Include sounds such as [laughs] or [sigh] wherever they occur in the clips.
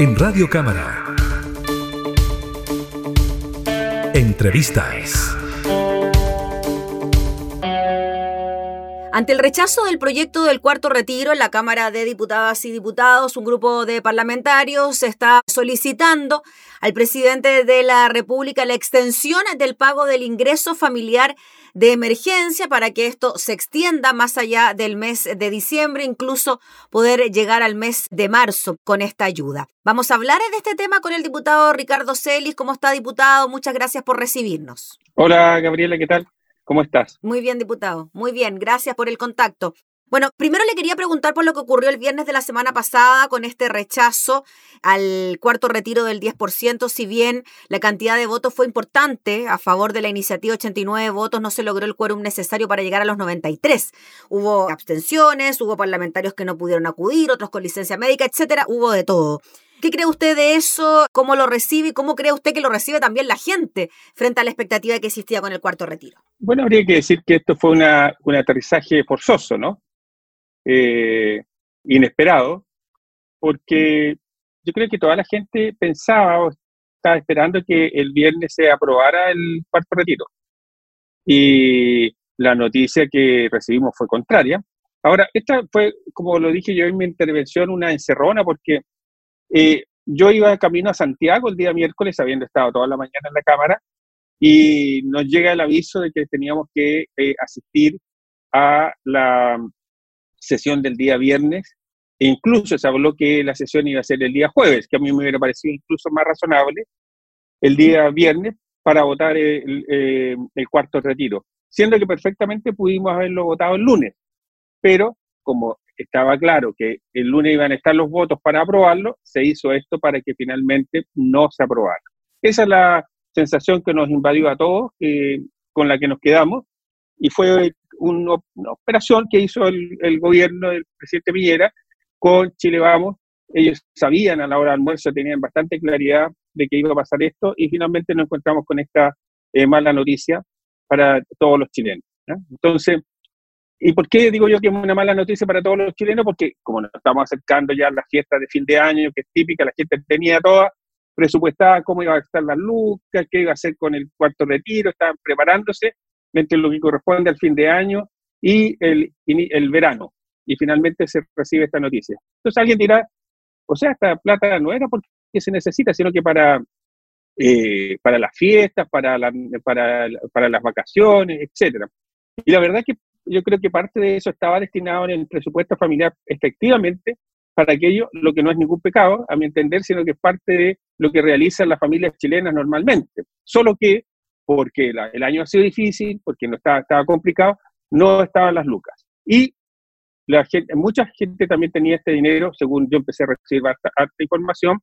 En Radio Cámara. Entrevistas. Ante el rechazo del proyecto del cuarto retiro en la Cámara de Diputadas y Diputados, un grupo de parlamentarios está solicitando al presidente de la República la extensión del pago del ingreso familiar de emergencia para que esto se extienda más allá del mes de diciembre, incluso poder llegar al mes de marzo con esta ayuda. Vamos a hablar de este tema con el diputado Ricardo Celis. ¿Cómo está, diputado? Muchas gracias por recibirnos. Hola, Gabriela, ¿qué tal? ¿Cómo estás? Muy bien, diputado. Muy bien, gracias por el contacto. Bueno, primero le quería preguntar por lo que ocurrió el viernes de la semana pasada con este rechazo al cuarto retiro del 10%, si bien la cantidad de votos fue importante a favor de la iniciativa, 89 votos, no se logró el quórum necesario para llegar a los 93. Hubo abstenciones, hubo parlamentarios que no pudieron acudir, otros con licencia médica, etcétera, hubo de todo. ¿Qué cree usted de eso? ¿Cómo lo recibe y cómo cree usted que lo recibe también la gente frente a la expectativa que existía con el cuarto retiro? Bueno, habría que decir que esto fue un aterrizaje forzoso, ¿no? Eh, inesperado, porque yo creo que toda la gente pensaba o estaba esperando que el viernes se aprobara el cuarto retiro. Y la noticia que recibimos fue contraria. Ahora, esta fue, como lo dije yo en mi intervención, una encerrona porque eh, yo iba camino a Santiago el día miércoles, habiendo estado toda la mañana en la Cámara, y nos llega el aviso de que teníamos que eh, asistir a la sesión del día viernes, e incluso se habló que la sesión iba a ser el día jueves, que a mí me hubiera parecido incluso más razonable, el día viernes para votar el, eh, el cuarto retiro, siendo que perfectamente pudimos haberlo votado el lunes, pero como estaba claro que el lunes iban a estar los votos para aprobarlo, se hizo esto para que finalmente no se aprobara. Esa es la sensación que nos invadió a todos, con la que nos quedamos, y fue una, operación que hizo el, gobierno del presidente Piñera con Chile Vamos. Ellos sabían a la hora del almuerzo, tenían bastante claridad de que iba a pasar esto, y finalmente nos encontramos con esta eh, mala noticia para todos los chilenos. Entonces, ¿Y por qué digo yo que es una mala noticia para todos los chilenos? Porque como nos estamos acercando ya a las fiestas de fin de año, que es típica, la gente tenía toda presupuestada cómo iba a estar las lucas, qué iba a hacer con el cuarto retiro, estaban preparándose lo que corresponde al fin de año y el, el verano. Y finalmente se recibe esta noticia. Entonces alguien dirá, o sea, esta plata no era porque se necesita, sino que para, eh, para las fiestas, para, para, para las vacaciones, etcétera. Y la verdad que yo creo que parte de eso estaba destinado en el presupuesto familiar efectivamente para aquello, lo que no es ningún pecado, a mi entender, sino que es parte de lo que realizan las familias chilenas normalmente. Solo que, porque el año ha sido difícil, porque no estaba, complicado, no estaban las lucas. Y la mucha gente también tenía este dinero, según yo empecé a recibir harta, información,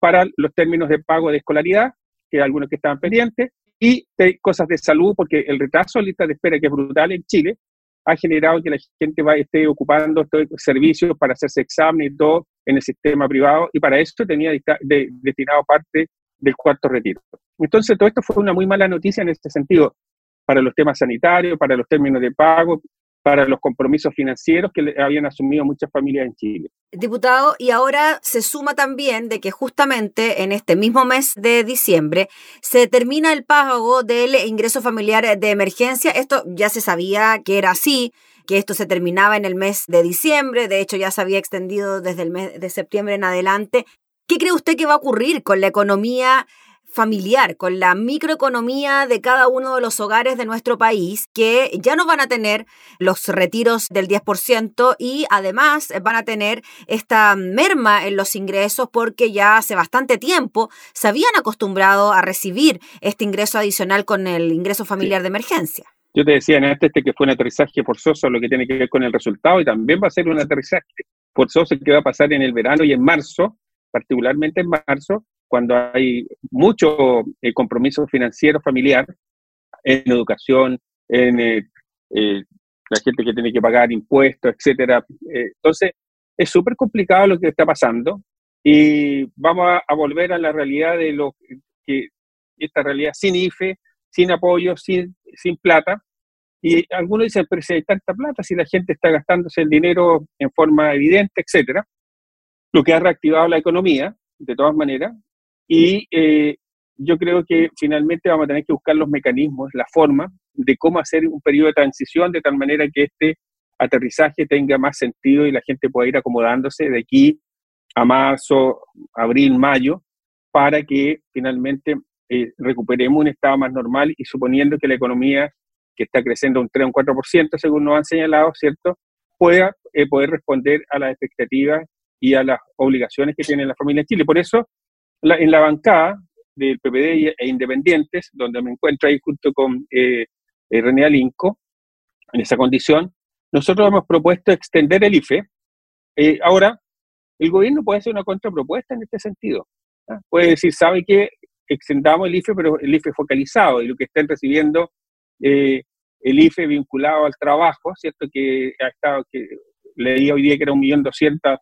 para los términos de pago de escolaridad, que algunos que estaban pendientes, y cosas de salud, porque el retraso de lista de espera, que es brutal en Chile, ha generado que la gente va, esté ocupando servicios para hacerse exámenes y todo en el sistema privado, y para eso tenía destinado parte del cuarto retiro. Entonces, todo esto fue una muy mala noticia en este sentido, para los temas sanitarios, para los términos de pago, para los compromisos financieros que habían asumido muchas familias en Chile. Diputado, y ahora se suma también de que justamente en este mismo mes de diciembre se termina el pago del ingreso familiar de emergencia. Esto ya se sabía que era así, que esto se terminaba en el mes de diciembre, de hecho ya se había extendido desde el mes de septiembre en adelante. ¿Qué cree usted que va a ocurrir con la economía familiar, con la microeconomía de cada uno de los hogares de nuestro país, que ya no van a tener los retiros del 10% y además van a tener esta merma en los ingresos porque ya hace bastante tiempo se habían acostumbrado a recibir este ingreso adicional con el ingreso familiar de emergencia. Yo te decía en este que fue un aterrizaje forzoso lo que tiene que ver con el resultado y también va a ser un aterrizaje forzoso que va a pasar en el verano y en marzo, particularmente en marzo, cuando hay mucho eh, compromiso financiero familiar en educación, en eh, eh, la gente que tiene que pagar impuestos, etcétera. entonces, es súper complicado lo que está pasando y vamos a, volver a la realidad de lo que esta realidad sin IFE, sin apoyo, sin, sin plata. Y algunos dicen, pero si hay tanta plata, si la gente está gastándose el dinero en forma evidente, etcétera, lo que ha reactivado la economía, de todas maneras, y eh, yo creo que finalmente vamos a tener que buscar los mecanismos, la forma de cómo hacer un periodo de transición de tal manera que este aterrizaje tenga más sentido y la gente pueda ir acomodándose de aquí a marzo, abril, mayo, para que finalmente eh, recuperemos un estado más normal y suponiendo que la economía, que está creciendo un 3 o un 4%, según nos han señalado, ¿cierto?, pueda eh, poder responder a las expectativas y a las obligaciones que tiene la familia en Chile. Por eso, en la bancada del PPD e Independientes, donde me encuentro ahí junto con eh, eh, René Alinco, en esa condición, nosotros hemos propuesto extender el IFE. Eh, ahora, el gobierno puede hacer una contrapropuesta en este sentido. ¿ah? Puede decir, ¿sabe qué? Extendamos el IFE, pero el IFE focalizado y lo que estén recibiendo el IFE vinculado al trabajo, ¿cierto? Que ha estado, que leí hoy día que era un millón doscientos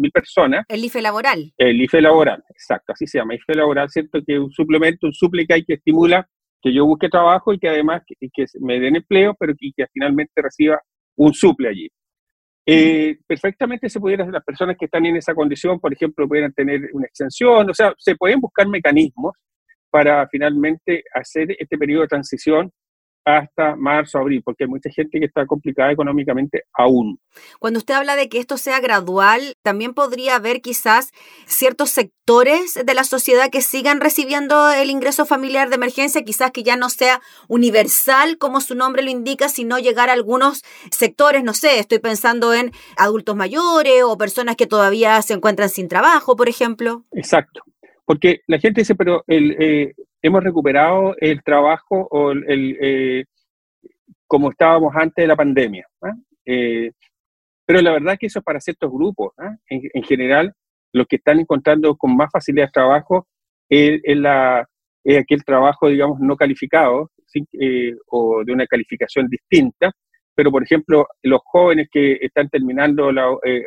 mil personas. El IFE laboral. El IFE laboral, exacto, así se llama, IFE laboral, ¿cierto? Que es un suplemento, un suple que hay que estimula que yo busque trabajo y que además que, que me den empleo, pero que, que finalmente reciba un suple allí. Eh, perfectamente se pudieran, las personas que están en esa condición, por ejemplo, pudieran tener una extensión, o sea, se pueden buscar mecanismos para finalmente hacer este periodo de transición hasta marzo, abril, porque hay mucha gente que está complicada económicamente aún. Cuando usted habla de que esto sea gradual, también podría haber quizás ciertos sectores de la sociedad que sigan recibiendo el ingreso familiar de emergencia, quizás que ya no sea universal como su nombre lo indica, sino llegar a algunos sectores, no sé, estoy pensando en adultos mayores o personas que todavía se encuentran sin trabajo, por ejemplo. Exacto. Porque la gente dice, pero el, eh, hemos recuperado el trabajo o el, eh, como estábamos antes de la pandemia. ¿ah? Eh, pero la verdad es que eso es para ciertos grupos. ¿ah? En, general, los que están encontrando con más facilidad de trabajo es, la, aquel trabajo, digamos, no calificado o de una calificación distinta. Pero, por ejemplo, los jóvenes que están terminando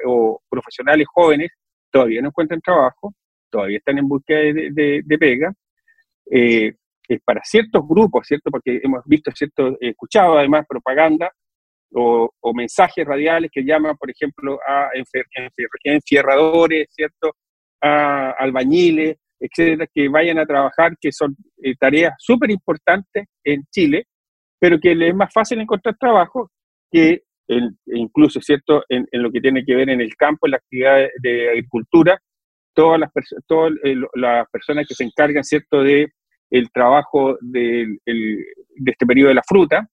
o profesionales jóvenes todavía no encuentran trabajo todavía están en búsqueda de, pega, eh, es para ciertos grupos, ¿cierto? Porque hemos visto, ¿cierto? escuchado además propaganda o, mensajes radiales que llaman, por ejemplo, a enfierradores, ¿cierto? A albañiles, etcétera, que vayan a trabajar, que son eh, tareas súper importantes en Chile, pero que les es más fácil encontrar trabajo que incluso, ¿cierto?, en, lo que tiene que ver en el campo, en la actividad de agricultura, todas las, todas las personas que se encargan, ¿cierto?, de el trabajo de, de este periodo de la fruta,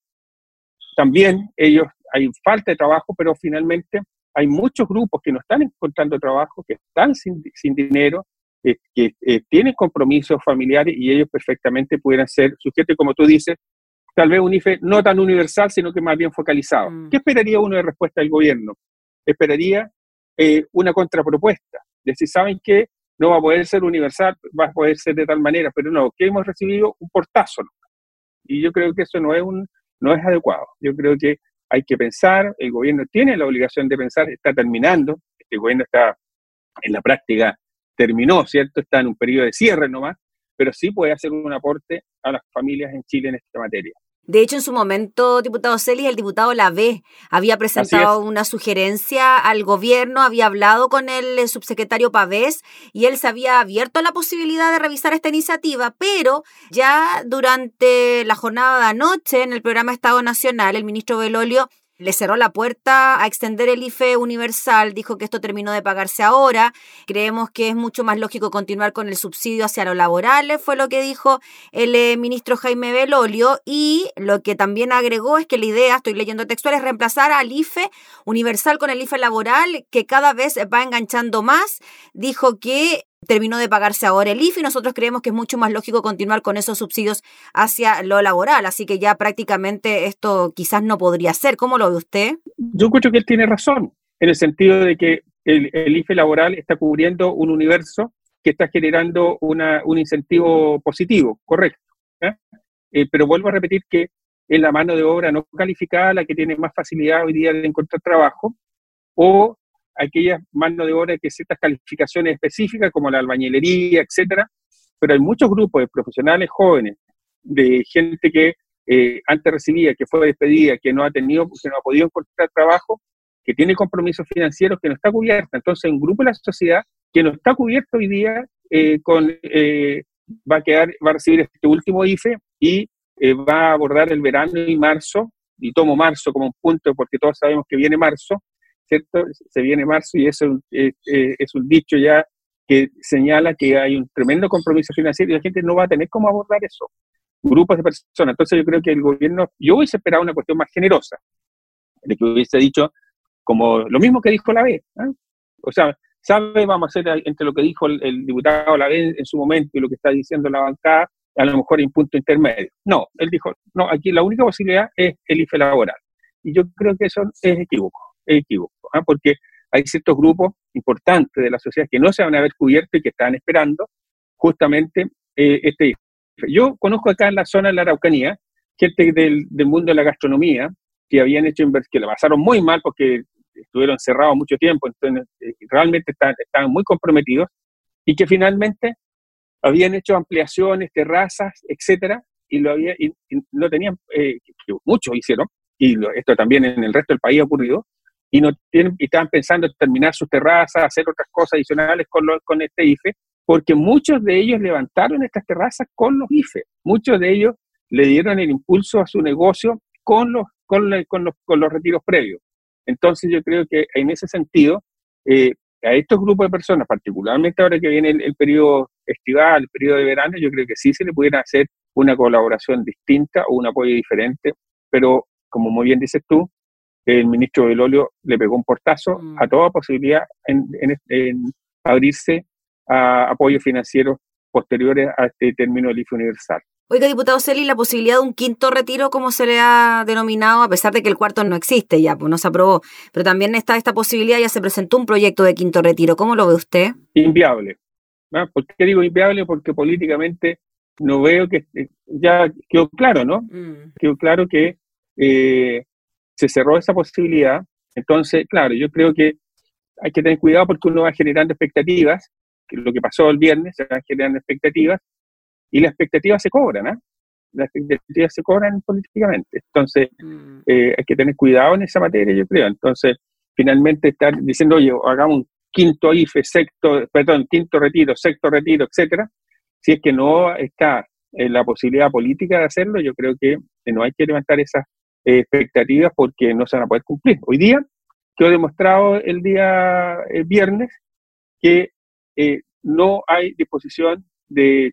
también ellos, hay falta de trabajo, pero finalmente hay muchos grupos que no están encontrando trabajo, que están sin, sin dinero, eh, que eh, tienen compromisos familiares y ellos perfectamente pudieran ser sujetos, como tú dices, tal vez un IFE no tan universal, sino que más bien focalizado. Mm. ¿Qué esperaría uno de respuesta del gobierno? Esperaría eh, una contrapropuesta, decir, ¿saben qué? No va a poder ser universal, va a poder ser de tal manera, pero no, que hemos recibido un portazo. Y yo creo que eso no es, un, no es adecuado. Yo creo que hay que pensar, el gobierno tiene la obligación de pensar, está terminando, este gobierno está en la práctica, terminó, ¿cierto? Está en un periodo de cierre nomás, pero sí puede hacer un aporte a las familias en Chile en esta materia. De hecho, en su momento, diputado Celis, el diputado Lavé había presentado una sugerencia al gobierno, había hablado con el eh, subsecretario Pavés y él se había abierto a la posibilidad de revisar esta iniciativa, pero ya durante la jornada de anoche en el programa Estado Nacional, el ministro Belolio le cerró la puerta a extender el IFE universal, dijo que esto terminó de pagarse ahora, creemos que es mucho más lógico continuar con el subsidio hacia los laborales, fue lo que dijo el eh, ministro Jaime Belolio, y lo que también agregó es que la idea, estoy leyendo textual, es reemplazar al IFE universal con el IFE laboral, que cada vez va enganchando más, dijo que terminó de pagarse ahora el IFE y nosotros creemos que es mucho más lógico continuar con esos subsidios hacia lo laboral, así que ya prácticamente esto quizás no podría ser. ¿Cómo lo ve usted? Yo encuentro que él tiene razón, en el sentido de que el, IFE laboral está cubriendo un universo que está generando un incentivo positivo, correcto. ¿eh? Eh, pero vuelvo a repetir que es la mano de obra no calificada la que tiene más facilidad hoy día de encontrar trabajo, o aquellas mano de obra que ciertas calificaciones específicas, como la albañilería, etcétera, pero hay muchos grupos de profesionales jóvenes, de gente que eh, antes recibía, que fue despedida, que no ha tenido, que no ha podido encontrar trabajo, que tiene compromisos financieros que no está cubierta. Entonces, un grupo de la sociedad que no está cubierto hoy día eh, eh, va a quedar, va a recibir este último IFE y va a abordar el verano y marzo, y tomo marzo como un punto porque todos sabemos que viene marzo, ¿cierto? Se viene marzo y eso es un dicho ya que señala que hay un tremendo compromiso financiero y la gente no va a tener cómo abordar eso. Grupos de personas. Entonces yo creo que el gobierno, yo hubiese esperado una cuestión más generosa, de que hubiese dicho como lo mismo que dijo la B. O sea, sabe, vamos a hacer entre lo que dijo el, diputado la B en su momento y lo que está diciendo la bancada, a lo mejor hay un punto intermedio. No, él dijo, no, aquí la única posibilidad es el IFE laboral. Y yo creo que eso es equívoco, es equívoco, ¿ah? porque hay ciertos grupos importantes de la sociedad que no se van a ver cubiertos y que están esperando justamente eh, este IFE. Yo conozco acá en la zona de la Araucanía gente del, mundo de la gastronomía que habían hecho que la pasaron muy mal porque estuvieron cerrados mucho tiempo, entonces eh, realmente estaban muy comprometidos y que finalmente habían hecho ampliaciones, terrazas, etcétera, y lo había, y, no tenían, eh, muchos hicieron, y esto también en el resto del país ha ocurrido, y no tienen, y estaban pensando en terminar sus terrazas, hacer otras cosas adicionales con, con este IFE, porque muchos de ellos levantaron estas terrazas con los IFE, muchos de ellos le dieron el impulso a su negocio con los, con, con los, con los retiros previos. Entonces yo creo que en ese sentido, eh, a estos grupos de personas, particularmente ahora que viene el, periodo estival, el periodo de verano, yo creo que sí se le pudiera hacer una colaboración distinta o un apoyo diferente, pero como muy bien dices tú, el ministro Belolio le pegó un portazo mm. a toda posibilidad en, abrirse a apoyos financieros posteriores a este término del IFE universal. Oiga, diputado Celi, la posibilidad de un quinto retiro, como se le ha denominado, a pesar de que el cuarto no existe ya, pues no se aprobó, pero también está esta posibilidad, ya se presentó un proyecto de quinto retiro. ¿Cómo lo ve usted? Inviable. ¿Por qué digo inviable? Porque políticamente no veo que eh, ya quedó claro, ¿no? Mm. Quedó claro que eh, se cerró esa posibilidad. Entonces, claro, yo creo que hay que tener cuidado porque uno va generando expectativas, que lo que pasó el viernes, se van generando expectativas, y las expectativas se cobran, ¿ah? Las expectativas se cobran políticamente. Entonces, mm. eh, hay que tener cuidado en esa materia, yo creo. Entonces, finalmente estar diciendo, oye, hagamos un quinto IFE, sexto, perdón, quinto retiro, sexto retiro, etcétera, si es que no está en la posibilidad política de hacerlo, yo creo que no hay que levantar esas eh, expectativas porque no se van a poder cumplir. Hoy día quedó demostrado el día viernes que eh, no hay disposición de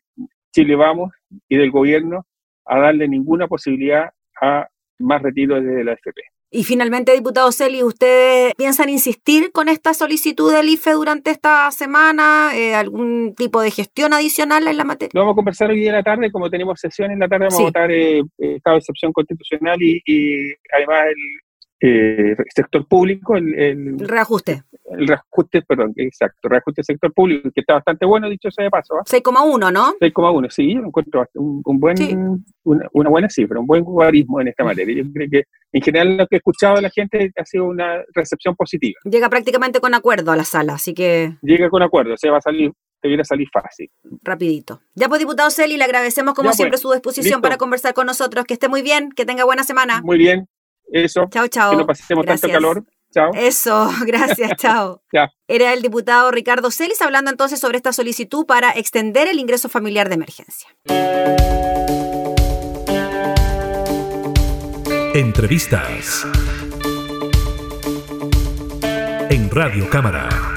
Chile Vamos y del gobierno a darle ninguna posibilidad a más retiro desde la FP. Y finalmente, diputado Celi, ¿ustedes piensan insistir con esta solicitud del IFE durante esta semana? Eh, ¿Algún tipo de gestión adicional en la materia? Lo vamos a conversar hoy día en la tarde, como tenemos sesión en la tarde, vamos a votar eh, estado de excepción constitucional y, y además el, eh, sector público, el, el, reajuste. El reajuste, perdón, exacto, reajuste del sector público, que está bastante bueno, dicho sea de paso. 6,1, ¿no? 6,1, sí, yo encuentro un, buen, una, buena cifra, un buen guarismo en esta materia. Yo creo que en general lo que he escuchado de la gente ha sido una recepción positiva. Llega prácticamente con acuerdo a la sala, así que... Llega con acuerdo, o sea, va a salir debiera salir fácil. Rapidito. Ya pues, diputado Celi, le agradecemos como siempre pues, su disposición para conversar con nosotros. Que esté muy bien, que tenga buena semana. Muy bien, eso. Chao, chao. Que no pasemos tanto calor. Chao. Eso, [laughs] gracias, chao. [laughs] Era el diputado Ricardo Celis hablando entonces sobre esta solicitud para extender el ingreso familiar de emergencia. Entrevistas en Radio Cámara.